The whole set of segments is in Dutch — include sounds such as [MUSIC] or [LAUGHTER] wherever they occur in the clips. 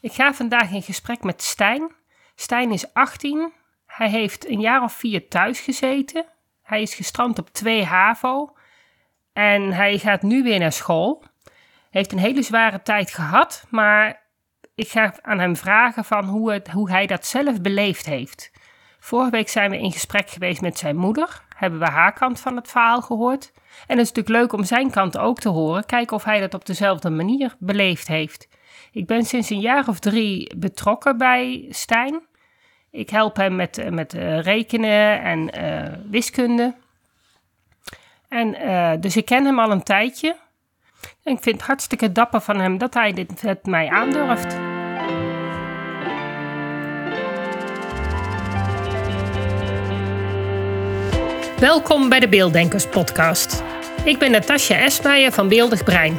Ik ga vandaag in gesprek met Stijn. Stijn is 18. Hij heeft een jaar of vier thuis gezeten. Hij is gestrand op 2 HAVO. En hij gaat nu weer naar school. Heeft een hele zware tijd gehad, maar ik ga aan hem vragen van hoe, het, hoe hij dat zelf beleefd heeft. Vorige week zijn we in gesprek geweest met zijn moeder. Hebben we haar kant van het verhaal gehoord. En het is natuurlijk leuk om zijn kant ook te horen. Kijken of hij dat op dezelfde manier beleefd heeft. Ik ben sinds een jaar of drie betrokken bij Stijn. Ik help hem met, eh, met uh, rekenen en uh, wiskunde. En dus ik ken hem al een tijdje. En ik vind het hartstikke dapper van hem dat hij dit met mij aandurft. Welkom bij de Beelddenkers podcast. Ik ben Natasja Esmeijer van Beeldig Brein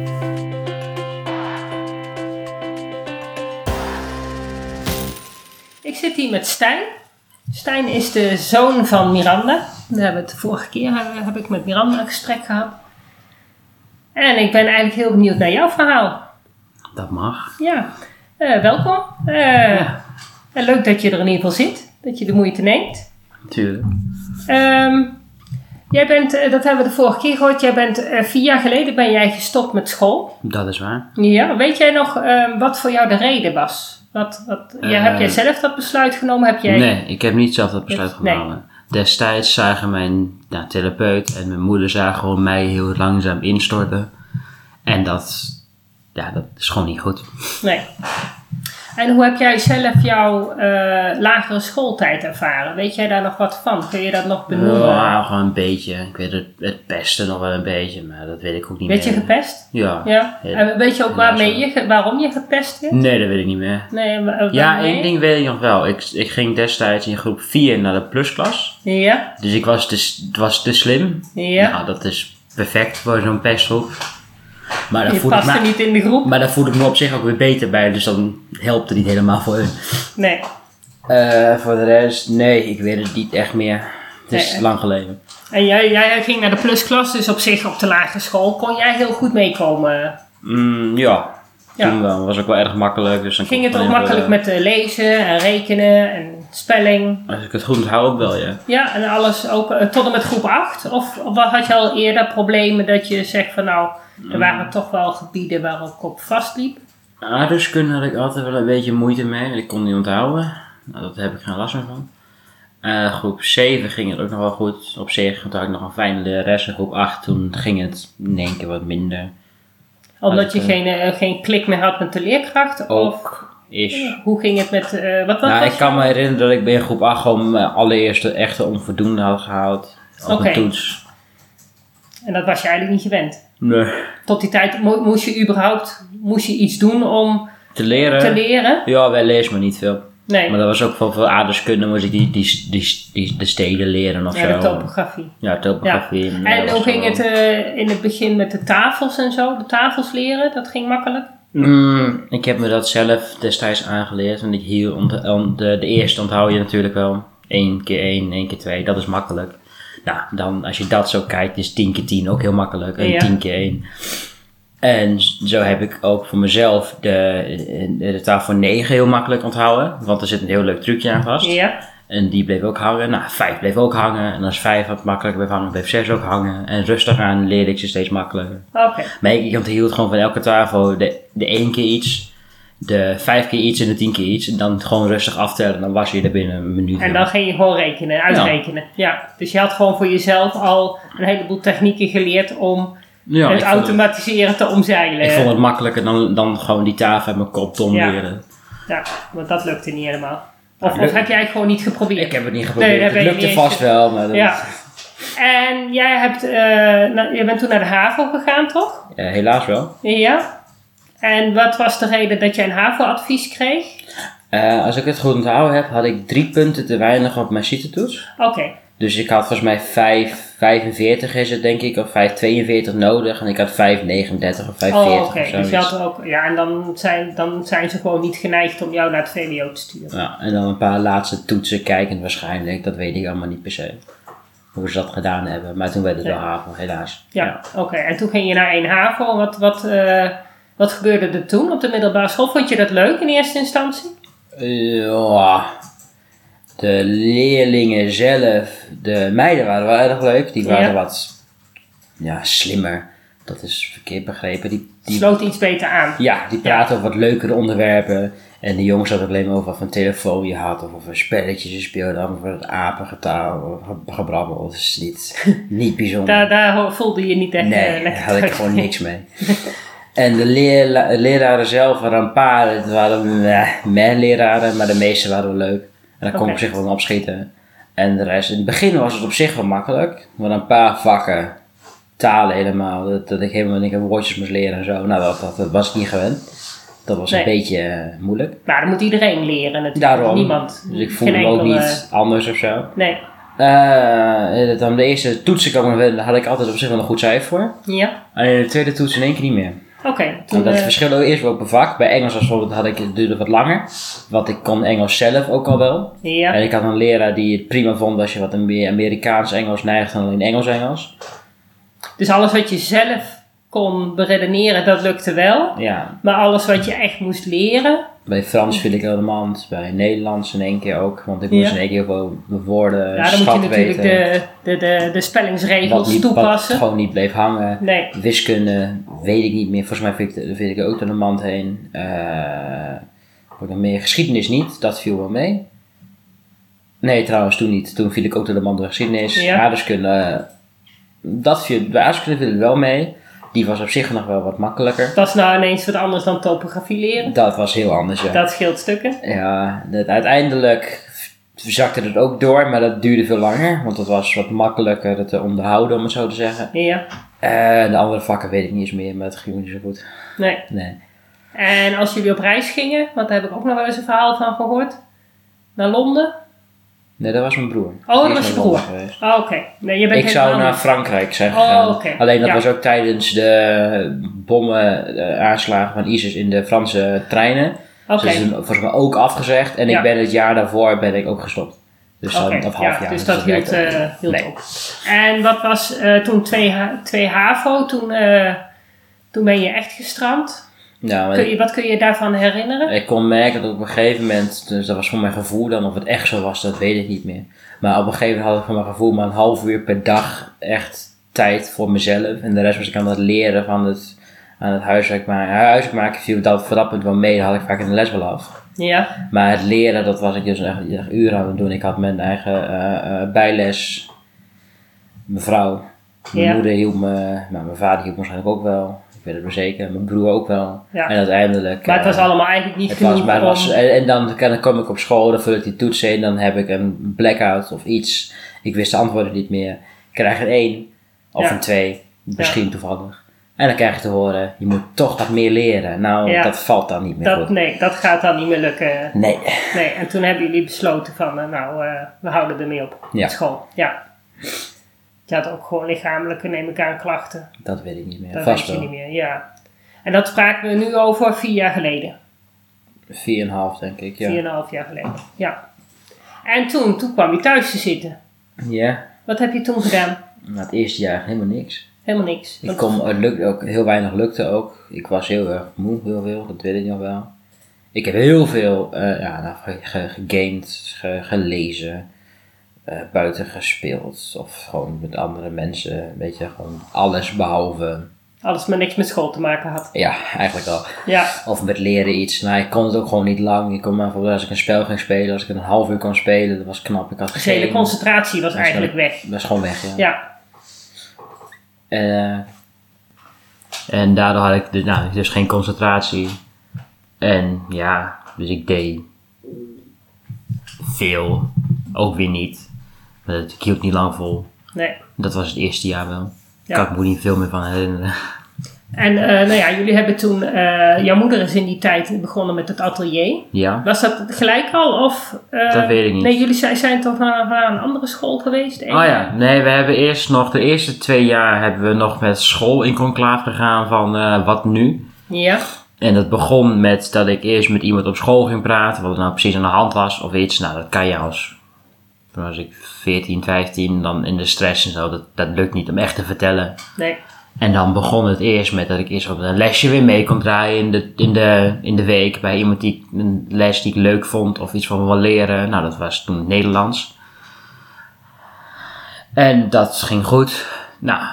Zit hier met Stijn. Stijn is de zoon van Miranda. Daar hebben we het de vorige keer heb ik met Miranda een gesprek gehad. En ik ben eigenlijk heel benieuwd naar jouw verhaal. Dat mag. Ja, uh, welkom. Uh, ja. Leuk dat je er in ieder geval zit, dat je de moeite neemt. Tuurlijk. Um, jij bent, dat hebben we de vorige keer gehoord, jij bent uh, vier jaar geleden ben jij gestopt met school. Dat is waar. Ja, weet jij nog wat voor jou de reden was? Wat, wat, ja, heb jij zelf dat besluit genomen? Heb jij... Nee, ik heb niet zelf dat besluit genomen. Nee. Destijds zagen mijn nou, therapeut en mijn moeder zagen gewoon mij heel langzaam instorten. En dat, ja, dat is gewoon niet goed. Nee. En hoe heb jij zelf jouw uh, lagere schooltijd ervaren? Weet jij daar nog wat van? Kun je dat nog benoemen? Ja, gewoon een beetje. Ik weet het, het beste nog wel een beetje, maar dat weet ik ook niet weet meer. Weet je gepest? Ja. ja. En weet je ook waarmee je, waarom je gepest werd? Nee, dat weet ik niet meer. Nee, maar, ja, één ding weet ik nog wel. Ik, ik ging destijds in groep 4 naar de plusklas. Ja. Dus ik was te, was te slim. Ja. Nou, dat is perfect voor zo'n pestgroep. Maar dan je voel paste ik me, niet in de groep. Maar daar voel ik me op zich ook weer beter bij, dus dan helpt het niet helemaal voor hun. Nee. Uh, voor de rest, nee, ik weet het niet echt meer. Het is nee. lang geleden. En jij, jij ging naar de plusklas, dus op zich op de lagere school. Kon jij heel goed meekomen? Mm, ja. ja. Toen wel. was ook wel erg makkelijk. Dus dan ging het ook makkelijk met uh, lezen en rekenen en spelling? Als ik het goed onthoud, wel, ja. Ja, en alles ook uh, tot en met groep 8? Of, of had je al eerder problemen dat je zegt van nou er waren toch wel gebieden waar ik op vastliep. Aardrijkskunde had ik altijd wel een beetje moeite mee. Ik kon niet onthouden. Nou, dat heb ik geen last meer van. Uh, groep 7 ging het ook nog wel goed. Op zich had ik nog een fijne lerares. In groep 8 toen ging het in één keer wat minder. Omdat je geen, uh, geen klik meer had met de leerkracht? Ook of, is. Hoe ging het met... wat, wat nou, was ik kan me herinneren dat ik bij groep 8 gewoon mijn allereerste echte onvoldoende had gehaald. Op okay. een toets. En dat was je eigenlijk niet gewend? Nee. Tot die tijd mo moest je überhaupt moest je iets doen om te leren. Te leren? Ja, wij lezen maar niet veel. Nee. Maar dat was ook voor, voor aardrijkskunde moest ik die, die, die, die, de steden leren of ja, zo. de topografie. Ja, topografie. Ja. En hoe ging het uh, in het begin met de tafels en zo? De tafels leren, dat ging makkelijk? Mm, ik heb me dat zelf destijds aangeleerd. Want ik hier de, de eerste onthoud je natuurlijk wel. 1 keer 1, 1 keer 2, dat is makkelijk. Nou, dan als je dat zo kijkt, is 10 keer 10 ook heel makkelijk. En Ja. 10 keer 1. En zo heb ik ook voor mezelf de, de, de tafel 9 heel makkelijk onthouden. Want er zit een heel leuk trucje aan vast. Ja. En die bleef ook hangen. Nou, 5 bleef ook hangen. En als 5 wat makkelijker bleef hangen, bleef 6 ook hangen. En rustig aan leerde ik ze steeds makkelijker. Oké. Maar ik, ik onthield gewoon van elke tafel de, de 1 keer iets. De 5 keer iets en de 10 keer iets. En dan gewoon rustig aftellen. Dan was je er binnen een minuut. En dan ging je gewoon rekenen, uitrekenen. Ja. Dus je had gewoon voor jezelf al een heleboel technieken geleerd om ja, het automatiseren te omzeilen. Ik vond het makkelijker dan, dan gewoon die tafel uit mijn kop te omleren. Ja, want dat lukte niet helemaal. Of, heb jij het gewoon niet geprobeerd? Ik heb het niet geprobeerd. het lukte vast eens. wel, maar dat- Ja. En jij hebt, nou, je bent toen naar de HAVO gegaan, toch? Ja, helaas wel. Ja. En wat was de reden dat jij een HAVO-advies kreeg? Eh, als ik het goed onthouden heb, had ik drie punten te weinig op mijn CITE-toets. Oké, Dus ik had volgens mij 5,45 is het denk ik, of 5,42 nodig. En ik had 5,39 of 5,40 oh, oké. of Dus je zoiets. had ook, ja, en dan zijn, dan zijn ze gewoon niet geneigd om jou naar het VWO te sturen. Ja, en dan een paar laatste toetsen kijkend waarschijnlijk. Dat weet ik allemaal niet per se. Hoe ze dat gedaan hebben. Maar toen werd het Nee. wel HAVO, helaas. Ja, oké. En toen ging je naar 1 HAVO. Wat, wat, eh, wat gebeurde er toen op de middelbare school? Vond je dat leuk in eerste instantie? Ja, de leerlingen zelf, de meiden waren wel erg leuk. Die waren Ja. wat ja, slimmer. Dat is verkeerd begrepen. Die, die, Sloot iets beter aan. ja, die praten over wat leukere onderwerpen. En de jongens hadden het alleen maar over wat voor telefoon je had. Of over spelletjes je speelde. of Over het apengetaal, ge- gebrabbel. Dat is niet, [LAUGHS] niet bijzonder. Daar, daar voelde je niet echt Nee, eh, daar had ik gewoon niks mee. [LAUGHS] En de leerla- leraren zelf waren een paar, het waren meh, meh leraren, maar de meeste waren wel leuk. En daar kon ik op zich wel in opschieten. En de rest, in het begin was het op zich wel makkelijk. Maar een paar vakken, talen helemaal, dat, dat ik helemaal niet woordjes moest leren en zo. Nou, dat, dat, dat was ik niet gewend. Dat was Nee. een beetje eh, moeilijk. Maar dat moet iedereen leren natuurlijk. Daarom. Niemand. Dus ik voelde me ook enkele- niet anders of zo. Nee. Eh, dan de eerste toetsen kwam, daar had ik altijd op zich wel een goed cijfer voor. Ja? Alleen de tweede toets in één keer niet meer. Oké. Toen, dat eh, verschilde eerst wel per vak. Bij Engels als bijvoorbeeld had ik het duurde wat langer. Want ik kon Engels zelf ook al wel. ja. En ik had een leraar die het prima vond als je wat meer Amerikaans Engels neigt dan alleen Engels Engels. Dus alles wat je zelf kon beredeneren, dat lukte wel. Ja, Maar alles wat je echt moest leren, bij Frans viel ik helemaal. Bij Nederlands in één keer ook. Want ik moest Ja. in één keer veel woorden, ja, dan moet je natuurlijk weten. de, de, de, de wat, spellingsregels niet, wat toepassen. gewoon niet bleef hangen. Nee. Wiskunde weet ik niet meer. Volgens mij vind ik, vind ik ook door de mand heen. Eh wat nog meer? Geschiedenis niet. Dat viel wel mee. Nee, trouwens toen niet. Toen viel ik ook door de mand door geschiedenis. Ja. Aardrijkskunde. Dat viel, bij viel ik wel mee. Die was op zich nog wel wat makkelijker. Dat is nou ineens wat anders dan topografie leren. Dat was heel anders, ja. Dat scheelt stukken. Ja, dat, uiteindelijk zakte het ook door, maar dat duurde veel langer. Want het was wat makkelijker te onderhouden, om het zo te zeggen. Ja. Eh, de andere vakken weet ik niet eens meer, maar het ging niet zo goed. Nee. Nee. En als jullie op reis gingen, want daar heb ik ook nog wel eens een verhaal van gehoord. Naar Londen. Nee, dat was mijn broer. Oh, dat was je broer. Oh, oké. Nee, je bent Ik zou naar Frankrijk zijn Oh, oké. Alleen dat Ja. was ook tijdens de bommen aanslagen van ISIS in de Franse treinen. Oké. Dus dat is volgens mij ook afgezegd. En Ja. ik ben het jaar daarvoor ben ik ook gestopt. Dus dan, Oké, of half ja, jaar. dus dat hield, eh, hield Nee. op. En wat was eh, toen 2 twee HAVO? Toen, eh, toen ben je echt gestrand. Nou, maar Kun je, wat kun je daarvan herinneren? Ik kon merken dat op een gegeven moment, dus dat was voor mijn gevoel dan, of het echt zo was, dat weet ik niet meer. Maar op een gegeven moment had ik voor mijn gevoel maar een half uur per dag echt tijd voor mezelf. En de rest was ik aan het leren van het, aan het huiswerk maken. Huiswerk maken viel dat voor dat punt wel mee, dat had ik vaak in de les wel af. Ja, Maar het leren, dat was ik dus echt, echt uren aan het doen. Ik had mijn eigen eh, eh, bijles, mijn vrouw, mijn Ja. moeder hielp me, maar mijn vader hielp me waarschijnlijk ook wel. Ik weet het wel zeker, mijn broer ook wel. Ja. En uiteindelijk... maar het was eh, allemaal eigenlijk niet het genoeg was, maar het om... was, en, en dan, dan kom ik op school, dan vul ik die toets in, dan heb ik een blackout of iets. Ik wist de antwoorden niet meer. Ik krijg een 1 of Ja. een 2, misschien toevallig. En dan krijg je te horen, je moet toch wat meer leren. Nou, dat valt dan niet meer dat, goed. nee, dat gaat dan niet meer lukken. Nee, Nee, en toen hebben jullie besloten van, eh, nou, eh, we houden ermee op. Ja. Op school, ja. Had ook gewoon lichamelijke, neem ik aan, klachten. dat weet ik niet meer. Dat Vast weet je wel. niet meer, ja. En dat spraken we nu over vier jaar geleden. 4,5 denk ik, ja. Vier en een half jaar geleden, ja. En toen, toen kwam je thuis te zitten. Ja, Wat heb je toen gedaan? na het eerste jaar helemaal niks. Helemaal niks. Ik kom, het lukte ook, heel weinig lukte ook. Ik was heel erg moe, heel veel, dat weet ik nog wel. Ik heb heel veel eh, ja, nou, ge- ge- gegamed, ge- gelezen, eh, buiten gespeeld. Of gewoon met andere mensen, weet je, gewoon alles behalve. Alles maar niks met school te maken had. Ja, eigenlijk al. Ja, Of met leren iets. Nou, ik kon het ook gewoon niet lang. Ik kon maar bijvoorbeeld als ik een spel ging spelen, als ik een half uur kon spelen, dat was knap. Ik had dus de hele geen... concentratie was was eigenlijk weg. Dat was gewoon weg, ja. Ja, Eh, en daardoor had ik dus, nou, dus geen concentratie. En ja, dus ik deed veel. Ook weer niet. Maar het- hield niet lang vol. nee. Dat was het eerste jaar wel. Ja. Kan ik me niet veel meer van herinneren. En eh, nou ja, jullie hebben toen, eh, jouw moeder is in die tijd begonnen met het atelier. Ja, Was dat gelijk al? Of, eh, dat weet ik niet. Nee, jullie zijn, zijn toch naar, naar een andere school geweest? één Oh ja, nee, we hebben eerst nog, de eerste twee jaar hebben we nog met school in conclave gegaan van eh, wat nu. Ja, En dat begon met dat ik eerst met iemand op school ging praten, wat er nou precies aan de hand was of iets. Nou, dat kan je als, toen was ik 14, 15, dan in de stress en zo, dat, dat lukt niet om echt te vertellen. nee. En dan begon het eerst met dat ik eerst op een lesje weer mee kon draaien in de, in de, in de week bij iemand die ik- een les die ik leuk vond of iets van me wil leren. Nou, dat was toen Nederlands. En dat ging goed. Nou,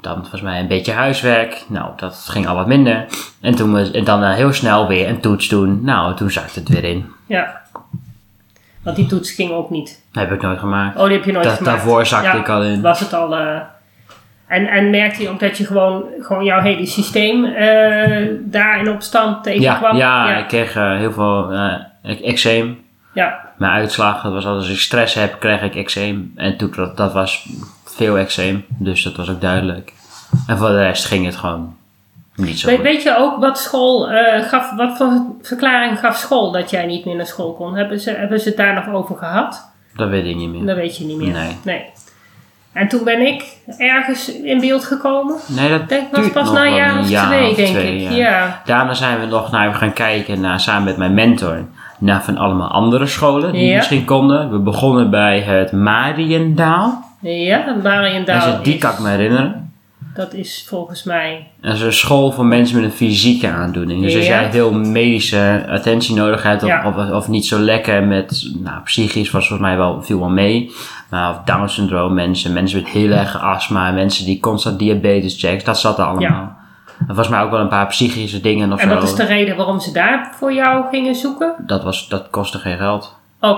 dan was mij een beetje huiswerk. Nou, dat ging al wat minder. En, toen we, en dan eh, heel snel weer een toets doen. Nou, toen zakte het weer in. Ja. Want die toets ging ook niet. Dat heb ik nooit gemaakt. Oh, die heb je nooit gemaakt. daarvoor zakte Ja, ik al in. Was het al... eh, en, en merkte je ook dat je gewoon, gewoon jouw hele systeem eh daarin op stand Ja, tegenkwam? ja, ja. ik kreeg eh, heel veel eczeem. Ja, Mijn uitslag, dat was als ik stress heb, krijg ik eczeem. En toen, dat, dat was veel eczeem, dus dat was ook duidelijk. En voor de rest ging het gewoon niet zo weet, weet je ook wat school eh, gaf, wat voor verklaring gaf school dat jij niet meer naar school kon? Hebben ze, hebben ze het daar nog over gehad? Dat weet ik niet meer. Dat weet je niet meer. Nee. En toen ben ik ergens in beeld gekomen. Nee, dat denk was pas na een jaar of jaar twee, of denk twee, ik. ja. Ja. Daarna zijn we nog naar gaan kijken, naar, samen met mijn mentor, naar van allemaal andere scholen die Ja. misschien konden. We begonnen bij het Mariendaal. Ja, Mariendaal Dus die is- kan ik me herinneren. Dat is volgens mij... Dat is een school voor mensen met een fysieke aandoening. Dus als jij veel medische attentie nodig hebt, of, Ja. of, of niet zo lekker met, nou, psychisch was volgens mij wel, viel wel mee. Maar of Down syndroom mensen, mensen met heel erg astma, mensen die constant diabetes checks, dat zat er allemaal. Ja. Er was mij ook wel een paar psychische dingen of En zo. wat is de reden waarom ze daar voor jou gingen zoeken? dat, was, dat kostte geen geld.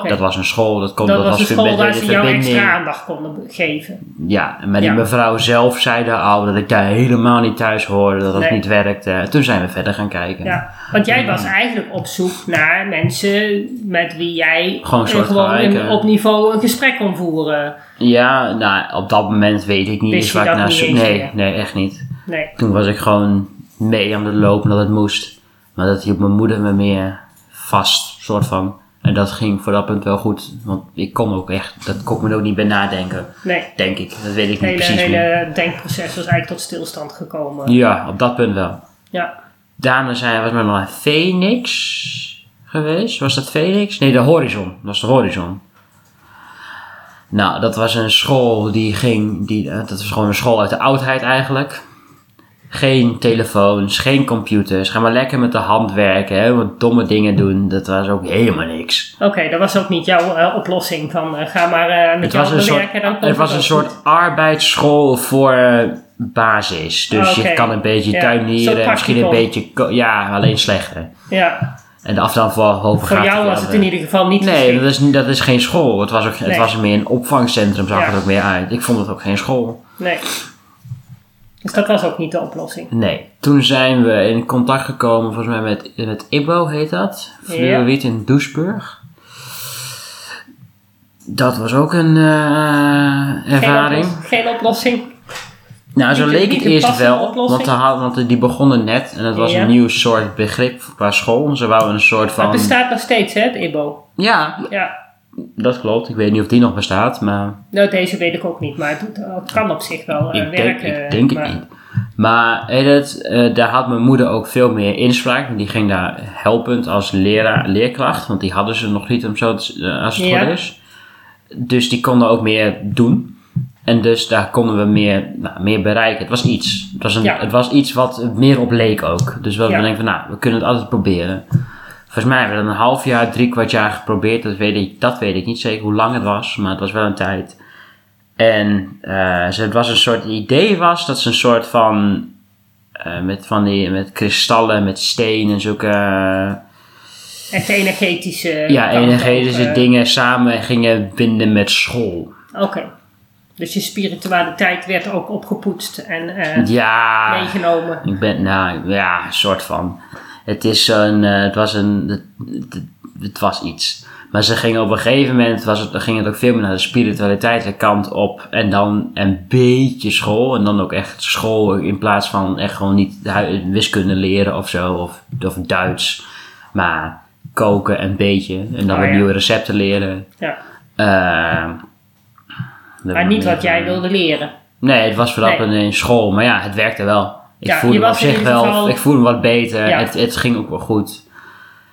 Dat was een school, dat, kon, dat, dat, was een school waar ze jou extra aandacht konden geven. Ja, maar die Ja. mevrouw zelf zei daar al dat ik daar helemaal niet thuis hoorde, dat dat Nee. niet werkte. Toen zijn we verder gaan kijken. Ja, want jij was eigenlijk op zoek naar mensen met wie jij Gewoon eh, op niveau een gesprek kon voeren. Ja, nou, op dat moment weet ik niet Wist eens waar ik naar zoek. Nee, meer? nee, echt niet. Nee, Toen was ik gewoon mee aan de loop dat het moest. Maar dat hield mijn moeder me meer vast, soort van. En dat ging voor dat punt wel goed. Want ik kon ook echt, dat kon ik me ook niet bij nadenken. nee. Denk ik, dat weet ik Het niet hele, precies meer. hele denkproces was eigenlijk tot stilstand gekomen. Ja, op dat punt wel. Ja, Daarna zijn we nog naar Phoenix geweest. Was dat Phoenix? Nee, de Horizon. Dat was de Horizon. Nou, dat was een school die ging... Die, dat was gewoon een school uit de oudheid eigenlijk. Geen telefoons, geen computers. Ga maar lekker met de hand werken. Hè, wat domme dingen doen. Dat was ook helemaal niks. oké, dat was ook niet jouw eh, oplossing van eh, ga maar eh, met een soort, werken. Dan het was een soort arbeidsschool voor basis. Dus je kan een beetje Ja, tuinieren. Misschien een beetje... Ja, alleen slechter. Ja, En de afstand voor hoger voor jou was het in ieder geval niet Nee, dat is, dat is geen school. Het was, ook, het was meer een opvangcentrum, zag Ja. het ook meer uit. Ik vond het ook geen school. Nee. Dus dat was ook niet de oplossing. Nee. Toen zijn we in contact gekomen, volgens mij met, met IBO heet dat. Fluorwiet in Doesburg. Dat was ook een eh, Geen, ervaring. oplos- geen oplossing. Nou, zo Niet- leek het eerst wel. oplossing? Want, want die begonnen net en het was Ja. een nieuw soort begrip qua school. Ze wouden een soort Het van... bestaat nog steeds, hè, het IBO. Ja, Ja. Dat klopt. Ik weet niet of die nog bestaat, maar... Nou, deze weet ik ook niet, maar het, doet- het kan op zich wel eh, Ik werken. ik denk maar- het niet. Maar het, eh, daar had mijn moeder ook veel meer inspraak. want Die ging daar helpend als leraar, leerkracht. Want die hadden ze nog niet om zo te, eh, als het Ja. goed is. Dus die konden ook meer doen. En dus daar konden we meer, nou, meer bereiken. Het was iets. Het was, een, Ja. het was iets wat meer op leek ook. Dus wat Ja. we denken van, nou, we kunnen het altijd proberen. Volgens mij hebben we dat een half jaar, drie kwart jaar geprobeerd. Dat weet ik, dat weet ik niet zeker hoe lang het was. Maar het was wel een tijd. En eh, ze- het was een soort het idee was dat ze een soort van eh, met van die met kristallen, met steen en zulke eh, Echt energetische. ja energetische dingen samen gingen binden met school. Oké. Dus je spiritualiteit werd ook opgepoetst en Ja, meegenomen. ik ben nou ja een soort van. Het is een, eh, het was een, het, het, was iets. Maar ze gingen op een gegeven moment, was het, ging het ook veel meer naar de spiritualiteit kant op. En dan een beetje school. En dan ook echt school in plaats van echt gewoon niet wiskunde leren of zo. Of, of Duits. Maar koken een beetje. En dan Oh, weer ja. nieuwe recepten leren. Ja. Ehm, Maar niet wat jij wilde leren. Nee, het was Nee. in school. Maar ja, het werkte wel. Ik Ja, voelde me op zich wel, geval- ik voelde me wat beter. Ja. Het, het ging ook wel goed.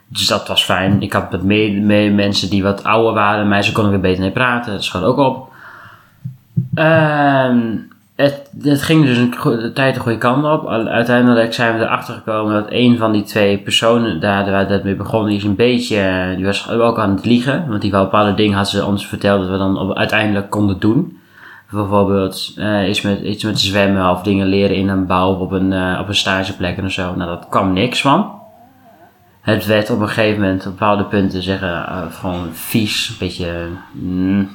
Dus dat was fijn. Ik had met mee, mee mensen die wat ouder waren. Mij, ze konden weer beter mee praten. Dat schoot ook op. Ehm, het, het ging dus een, tijd de goede kant op. Uiteindelijk zijn we erachter gekomen dat een van die twee personen daar waar dat mee begon, die is een beetje, die was ook aan het liegen. Want die bepaalde dingen had ze ons verteld dat we dan op, uiteindelijk konden doen. Bijvoorbeeld eh, iets, met, iets met zwemmen of dingen leren in een bouw op een, eh, op een stageplek en zo. Nou, dat kwam niks van. Het werd op een gegeven moment op bepaalde punten zeggen eh, gewoon vies, een beetje. mm,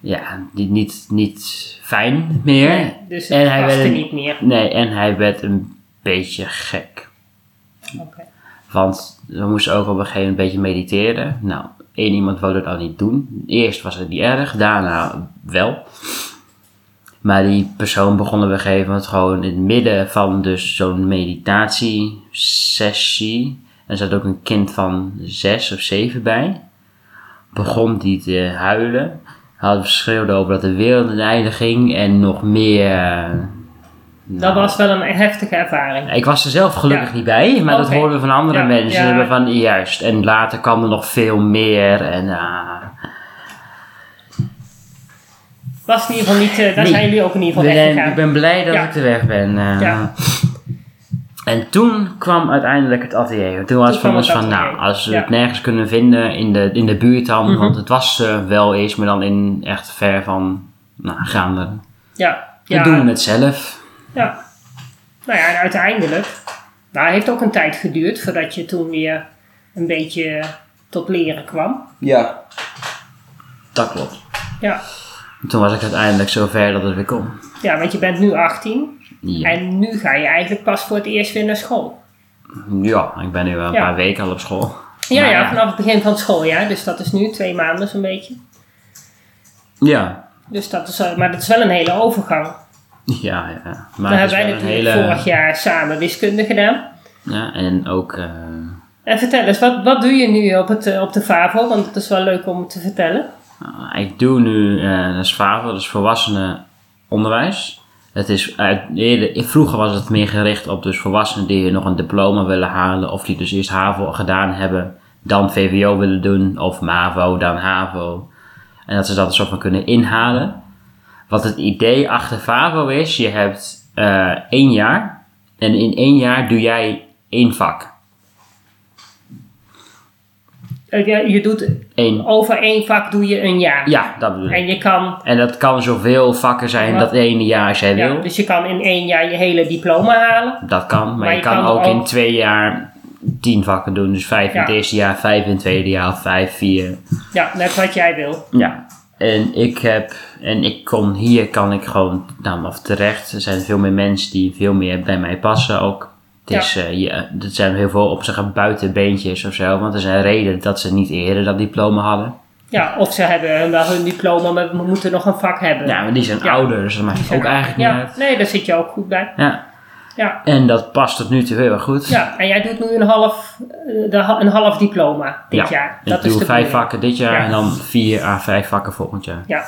ja, niet, niet, niet fijn meer. Nee, dus En hij werd een- niet meer. Nee, en hij werd een beetje gek. Oké. Want we moesten ook op een gegeven moment een beetje mediteren. Nou, één iemand wou dat al niet doen. Eerst was het niet erg, daarna wel. Maar die persoon begon op een gegeven moment gewoon in het midden van dus zo'n meditatiesessie. En zat ook een kind van zes of zeven bij. Begon die te huilen. Hij schreeuwde over dat de wereld ten einde ging en nog meer... eh, Dat was wel een heftige ervaring. ik was er zelf gelukkig Ja. niet bij, maar dat hoorden we van andere Ja, mensen. ja. Van, juist. En later kwam er nog veel meer. En, ah, Was in ieder geval niet, eh, daar Nee. zijn jullie ook in ieder geval ben, weg ik ben blij dat ik er weg ben. eh. Ja. En toen kwam uiteindelijk het atelier. Toen was het kwam van ons van, nou, als we het nergens kunnen vinden in de, in de buurt dan. Mhm. Want het was wel eens, maar dan in echt ver van, nou, Gaanderen. Ja. We doen het zelf. Ja. Nou ja, en uiteindelijk. Nou, het heeft ook een tijd geduurd voordat je toen weer een beetje tot leren kwam. Ja. Dat klopt. Ja. Toen was ik uiteindelijk zover dat het weer kon. Ja, want je bent nu 18 Ja. en nu ga je eigenlijk pas voor het eerst weer naar school. Ja, ik ben nu wel een Ja. paar weken al op school. Ja, ja, vanaf het begin van het schooljaar. Dus dat is nu twee maanden zo'n beetje. Ja, Dus dat is, eh, maar dat is wel een hele overgang. Ja, ja. Maar het hebben wij wel een natuurlijk hele... vorig jaar samen wiskunde gedaan. Ja, en ook... eh, En vertel eens, wat, wat doe je nu op, het, eh, op de FAVO? Want het is wel leuk om te vertellen. nou, ik doe nu uh, dat is VAVO, dat is volwassenenonderwijs. Het is eerder, vroeger was het meer gericht op dus volwassenen die nog een diploma willen halen. Of die dus eerst HAVO gedaan hebben, dan VWO willen doen. Of MAVO, dan HAVO. En dat ze dat er soort van kunnen inhalen. Wat het idee achter FAVO is, je hebt eh, één jaar. En in één jaar doe jij één vak. Eh, Je, doet Eén. over één vak doe je een jaar. Ja, dat bedoel ik. En je kan, En dat kan zoveel vakken zijn dat ene jaar als jij ja, wil. dus je kan in één jaar je hele diploma halen. Dat kan, maar, Maar je, je kan, kan ook, in twee jaar tien vakken doen. Dus vijf in het eerste jaar, vijf in het tweede jaar, vijf, vier. Ja, net wat jij wil. Ja. En ik heb, en ik kon hier, kan ik gewoon, nou, of terecht. Er zijn veel meer mensen die veel meer bij mij passen ook. Het Ja. eh, er zijn heel veel op zich buitenbeentjes of zo. Want er zijn redenen dat ze niet eerder dat diploma hadden. Ja, of ze hebben wel hun diploma, maar we moeten nog een vak hebben. Ja, maar die zijn Ja. ouder, dus dat maakt ook eigenlijk niet uit. nee, daar zit je ook goed bij. Ja. Ja, En dat past tot nu toe heel erg goed. ja. en jij doet nu een half, eh, de, een half diploma dit Ja, jaar. Ik Dat is doe de vijf bedoeling. vakken dit jaar Ja. en dan vier à vijf vakken volgend jaar. Ja.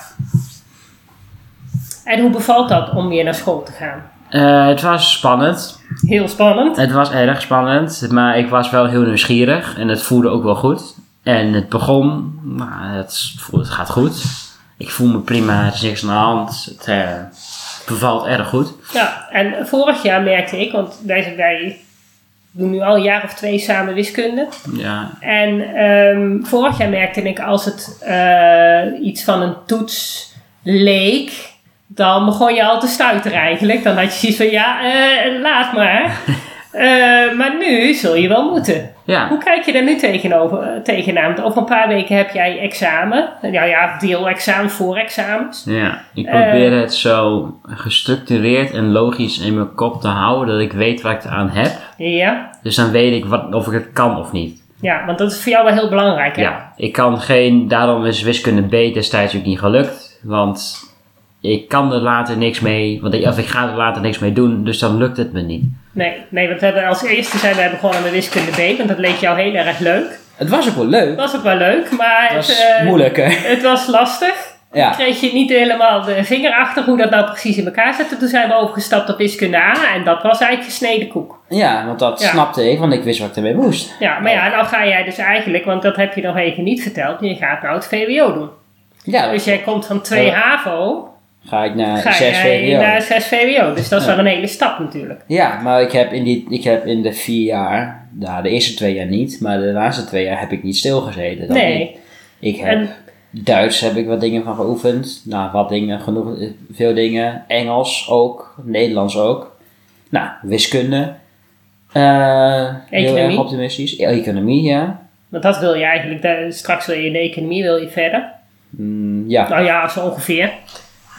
En hoe bevalt dat om weer naar school te gaan? Eh, het was spannend. Heel spannend. Het was erg spannend, maar ik was wel heel nieuwsgierig en het voelde ook wel goed. En het begon, nou, het, het gaat goed. Ik voel me prima, er is niks aan de hand. Het eh, bevalt erg goed. Ja, en vorig jaar merkte ik, want wij, wij doen nu al een jaar of twee samen wiskunde. Ja, En ehm, vorig jaar merkte ik als het eh, iets van een toets leek, dan begon je al te stuiteren eigenlijk. Dan had je zoiets van, ja, eh, laat maar. [LAUGHS] Eh, maar nu zul je wel moeten. Ja. Hoe kijk je daar nu tegenover, eh, tegenaan? Want over een paar weken heb jij examen. Ja, ja, deelexamen, voorexamens. ja. Ik Eh. probeer het zo gestructureerd en logisch in mijn kop te houden dat ik weet wat ik eraan heb. Ja, Dus dan weet ik wat, of ik het kan of niet. Ja, want dat is voor jou wel heel belangrijk, hè? Ja, ik kan geen, daarom is wiskunde B destijds ook niet gelukt. Want ik kan er later niks mee, want ik, of ik ga er later niks mee doen, dus dan lukt het me niet. Nee, nee, want we hebben als eerste zijn we begonnen met wiskunde B, want dat leek jou heel erg leuk. Het was ook wel leuk. Dat was ook wel leuk, maar Het was het, eh, moeilijk, hè? het was lastig. Ja. Kreeg je niet helemaal de vinger achter hoe dat nou precies in elkaar zit. Toen zijn we overgestapt op wiskunde A en dat was eigenlijk gesneden koek. Ja, want dat Ja. snapte ik, want ik wist wat ik ermee moest. Ja, maar ja, nou ga jij dus eigenlijk, want dat heb je nog even niet verteld, je gaat nou het VWO doen. Ja, Dus jij komt van 2 Ja. HAVO, ga ik naar ga 6 jij VWO. naar 6 VWO. Dus dat is Ja. wel een hele stap natuurlijk. Ja, maar ik heb, in die, ik heb in de vier jaar, nou de eerste twee jaar niet, maar de laatste twee jaar heb ik niet stilgezeten. Dat niet. Nee. Ik heb En Duits heb ik wat dingen van geoefend. Nou, wat dingen, genoeg, eh, veel dingen. Engels ook, Nederlands ook. Nou, wiskunde. Eh heel erg optimistisch. Economie, ja. Want dat wil je eigenlijk, straks wil je in de economie wil je verder. Mm, ja, Nou ja, zo ongeveer.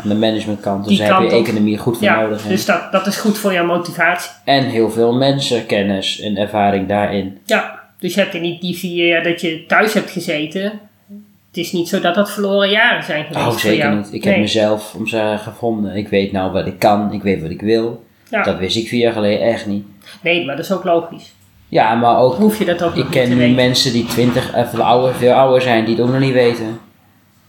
Aan de managementkant. Dus daar heb je economie goed voor Ja, nodig. hè. dus dat, dat is goed voor jouw motivatie. En heel veel mensenkennis en ervaring daarin. Ja, dus je hebt in die, vier jaar dat je thuis hebt gezeten. Het is niet zo dat dat verloren jaren zijn geweest Oh, voor zeker jou. niet. Ik Nee. heb mezelf om ze gevonden. Ik weet nou wat ik kan. Ik weet wat ik wil. Ja. Dat wist ik vier jaar geleden echt niet. Nee, maar dat is ook logisch. Ja, maar ook Hoef je dat ook Ik niet ken nu mensen die 20, eh, veel ouder, veel ouder zijn, die het ook nog niet weten.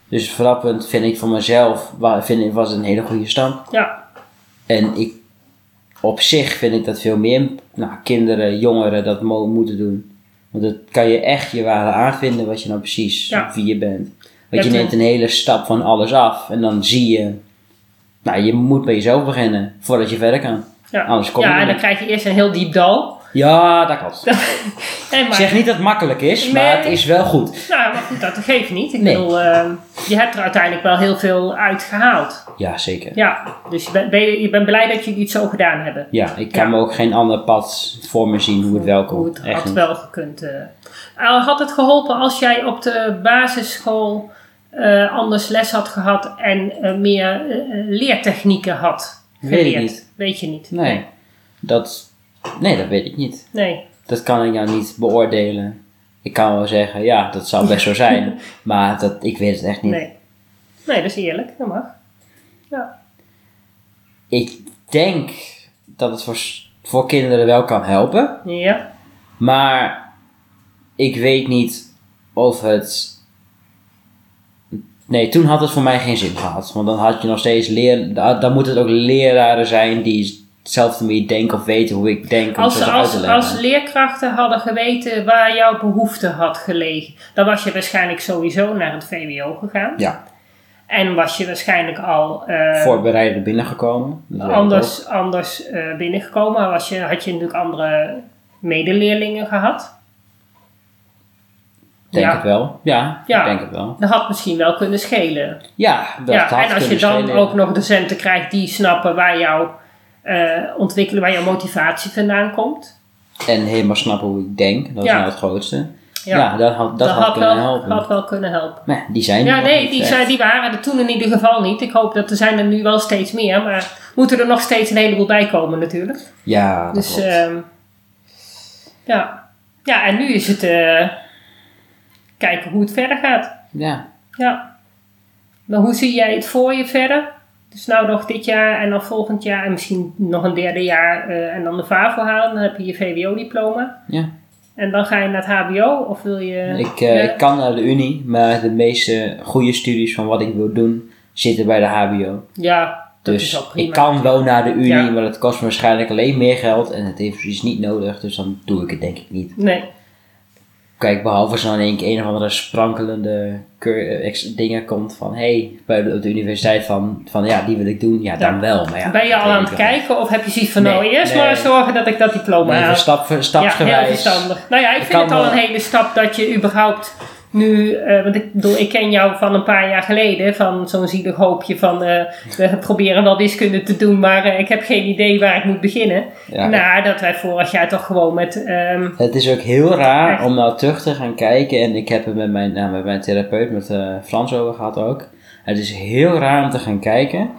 Dus verrappend vind ik voor mezelf, vind ik, was het een hele goede stap. Ja, En ik, op zich vind ik dat veel meer nou, kinderen, jongeren dat mo- moeten doen. Want dat kan je echt je waarde aanvinden wat je nou precies Ja. wie je bent. Want je neemt een hele stap van alles af en dan zie je, nou je moet bij jezelf beginnen voordat je verder kan. ja. Anders kom je ja en dan krijg je eerst een heel diep dal. Ja, dat. [LAUGHS] En Ik zeg niet dat het makkelijk is, maar het is wel goed. Nou, maar goed, dat geeft niet. Ik Nee. bedoel, ehm, je hebt er uiteindelijk wel heel veel uit gehaald. Ja, zeker. Ja, dus je bent, ben je, je bent blij dat jullie het zo gedaan hebben. Ja, ik kan Ja. me ook geen ander pad voor me zien hoe het wel Hoe komt. het Echt had wel gekund. Uh, had het geholpen als jij op de basisschool eh, anders les had gehad en eh, meer leertechnieken had Weet ik geleerd? niet. Weet je niet? Nee, dat, nee, dat weet ik niet. Nee. Dat kan ik nou niet beoordelen. Ik kan wel zeggen, ja, dat zou best zo zijn. [LAUGHS] Maar dat, ik weet het echt niet. Nee. Nee, dat is eerlijk. Dat mag. Ja. Ik denk dat het voor, voor kinderen wel kan helpen. Ja. Maar ik weet niet of het. Nee, toen had het voor mij geen zin gehad. Want dan had je nog steeds leer. Dan dan moeten het ook leraren zijn die hetzelfde meer denken of weten hoe ik denk. Om Als, het uit als, als leerkrachten hadden geweten waar jouw behoefte had gelegen, dan was je waarschijnlijk sowieso naar het VWO gegaan. Ja, En was je waarschijnlijk al voorbereidend binnengekomen. Anders, anders eh, binnengekomen. Was je, had je natuurlijk andere medeleerlingen gehad. Denk ja. het wel. Ja, Ja. denk het wel. Dat had misschien wel kunnen schelen. Ja, dat ja, had en als je dan ook nog docenten krijgt die snappen waar jouw ontwikkelen, waar jouw motivatie vandaan komt. En helemaal snappen hoe ik denk. Dat is nou het grootste. Ja, Ja, dat had, dat had, kunnen wel, helpen. had wel kunnen helpen. Maar die zijn Ja, nee, die, zijn, die waren er toen in ieder geval niet. Ik hoop dat er zijn er nu wel steeds meer, maar moeten er nog steeds een heleboel bij komen natuurlijk. Ja, dat Dus ehm, ja. ja, en nu is het eh, kijken hoe het verder gaat. ja. Ja. Maar hoe zie jij het voor je verder? Dus nou nog dit jaar en dan volgend jaar en misschien nog een derde jaar eh, en dan de VAVO halen. Dan heb je je VWO-diploma. ja. En dan ga je naar het HBO of wil je... Ik, eh, ik kan naar de Unie, maar de meeste goede studies van wat ik wil doen zitten bij de HBO. ja, dat Dus is ook prima. ik kan wel naar de Unie, Ja. maar het kost me waarschijnlijk alleen meer geld en het heeft is niet nodig, dus dan doe ik het denk ik niet. Nee, Kijk, behalve als er dan in een of andere sprankelende eh, dingen komt van hé, hey, bij de, universiteit van, van ja, die wil ik doen, ja, dan Ja. wel. Maar ja, ben je al aan het wel. kijken of heb je zoiets van Nee, nou eerst nee. maar zorgen dat ik dat diploma Nee, voor stap, voor Ja, stapsgewijs. heel verstandig. Nou ja, ik vind het al wel- een hele stap dat je überhaupt nu, eh, want ik bedoel, ik ken jou van een paar jaar geleden, van zo'n zielig hoopje van eh, we proberen wel wiskunde te doen, maar eh, ik heb geen idee waar ik moet beginnen. Ja, Nou, dat wij vorig jaar toch gewoon met, ehm, Het is ook heel raar Echt. om nou terug te gaan kijken. En ik heb het met mijn, nou, met mijn therapeut, met Frans over gehad ook. Het is heel raar om te gaan kijken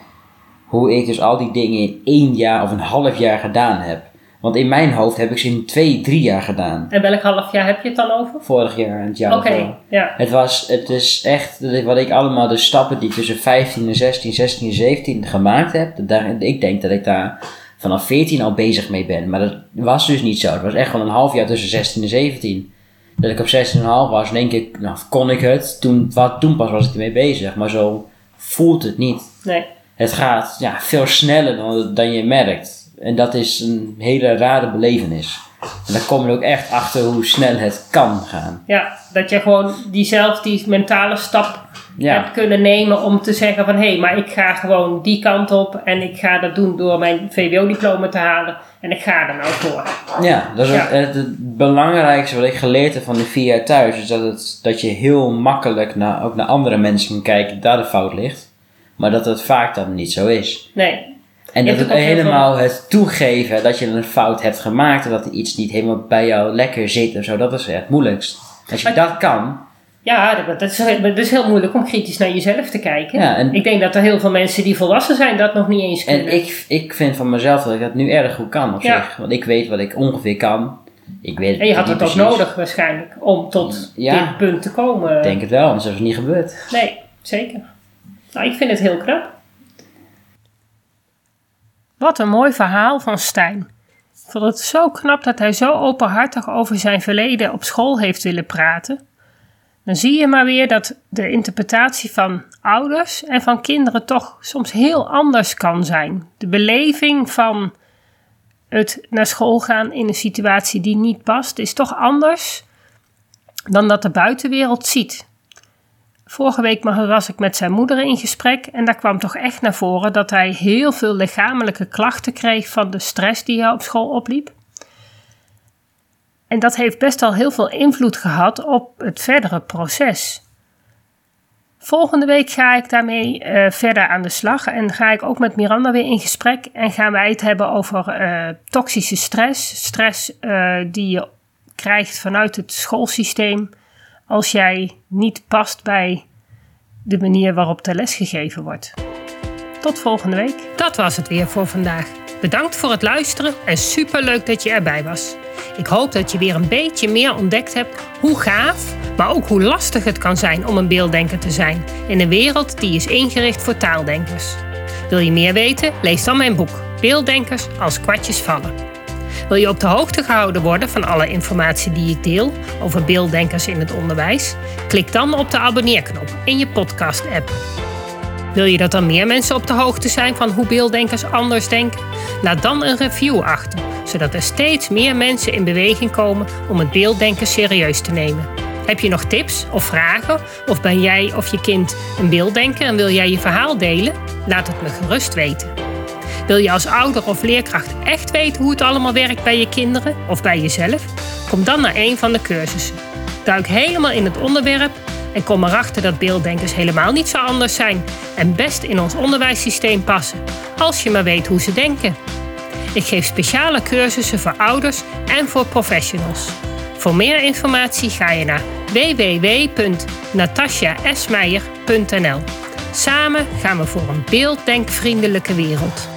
hoe ik dus al die dingen in één jaar of een half jaar gedaan heb. Want in mijn hoofd heb ik ze in twee, drie jaar gedaan. En welk half jaar heb je het dan over? Vorig jaar en het jaar Oké, ja. Het was, het is echt, wat ik allemaal, de stappen die ik tussen 15 en 16, 16 en 17 gemaakt heb. Daar, ik denk dat ik daar vanaf 14 al bezig mee ben. Maar dat was dus niet zo. Het was echt wel een half jaar tussen 16 en 17. Dat ik op 16,5 was, denk ik, nou, kon ik het. Toen, wat, toen pas was ik ermee bezig. Maar zo voelt het niet. Nee. Het gaat ja, veel sneller dan, dan je merkt. En dat is een hele rare belevenis. En dan kom je ook echt achter hoe snel het kan gaan. Ja, dat je gewoon diezelfde die mentale stap Ja. hebt kunnen nemen om te zeggen van hé, hey, maar ik ga gewoon die kant op en ik ga dat doen door mijn VWO-diploma te halen en ik ga er nou voor. Ja, dat is Ja. het, het belangrijkste wat ik geleerd heb van de vier jaar thuis. Is dat, het, dat je heel makkelijk naar, ook naar andere mensen kan kijken, daar de fout ligt. Maar dat het vaak dan niet zo is. Nee, En Je dat het helemaal het toegeven dat je een fout hebt gemaakt. En dat er iets niet helemaal bij jou lekker zit of zo. Dat is het moeilijkst. Als je Maar- dat kan. ja, dat, dat, is, dat is heel moeilijk om kritisch naar jezelf te kijken. Ja, en- Ik denk dat er heel veel mensen die volwassen zijn dat nog niet eens kunnen. En ik, ik vind van mezelf dat ik dat nu erg goed kan op Ja. zich. Want ik weet wat ik ongeveer kan. Ik weet en je had het ook nodig waarschijnlijk om tot Ja. dit punt te komen. Ik denk het wel, anders is het niet gebeurd. Nee, zeker. Nou, ik vind het heel knap. Wat een mooi verhaal van Stijn. Ik vond het zo knap dat hij zo openhartig over zijn verleden op school heeft willen praten. Dan zie je maar weer dat de interpretatie van ouders en van kinderen toch soms heel anders kan zijn. De beleving van het naar school gaan in een situatie die niet past is toch anders dan dat de buitenwereld ziet. Vorige week was ik met zijn moeder in gesprek en daar kwam toch echt naar voren dat hij heel veel lichamelijke klachten kreeg van de stress die hij op school opliep. En dat heeft best al heel veel invloed gehad op het verdere proces. Volgende week ga ik daarmee eh, verder aan de slag en ga ik ook met Miranda weer in gesprek en gaan wij het hebben over eh, toxische stress. Stress eh, die je krijgt vanuit het schoolsysteem als jij niet past bij de manier waarop de les gegeven wordt. Tot volgende week. Dat was het weer voor vandaag. Bedankt voor het luisteren en superleuk dat je erbij was. Ik hoop dat je weer een beetje meer ontdekt hebt hoe gaaf, maar ook hoe lastig het kan zijn om een beelddenker te zijn in een wereld die is ingericht voor taaldenkers. Wil je meer weten? Lees dan mijn boek Beelddenkers als kwartjes vallen. Wil je op de hoogte gehouden worden van alle informatie die ik deel over beelddenkers in het onderwijs? Klik dan op de abonneerknop in je podcast-app. Wil je dat er meer mensen op de hoogte zijn van hoe beelddenkers anders denken? Laat dan een review achter, zodat er steeds meer mensen in beweging komen om het beelddenken serieus te nemen. Heb je nog tips of vragen? Of ben jij of je kind een beelddenker en wil jij je verhaal delen? Laat het me gerust weten. Wil je als ouder of leerkracht echt weten hoe het allemaal werkt bij je kinderen of bij jezelf? Kom dan naar een van de cursussen. Duik helemaal in het onderwerp en kom erachter dat beelddenkers helemaal niet zo anders zijn en best in ons onderwijssysteem passen, als je maar weet hoe ze denken. Ik geef speciale cursussen voor ouders en voor professionals. Voor meer informatie ga je naar www.natasjaesmeijer.nl. Samen gaan we voor een beelddenkvriendelijke wereld.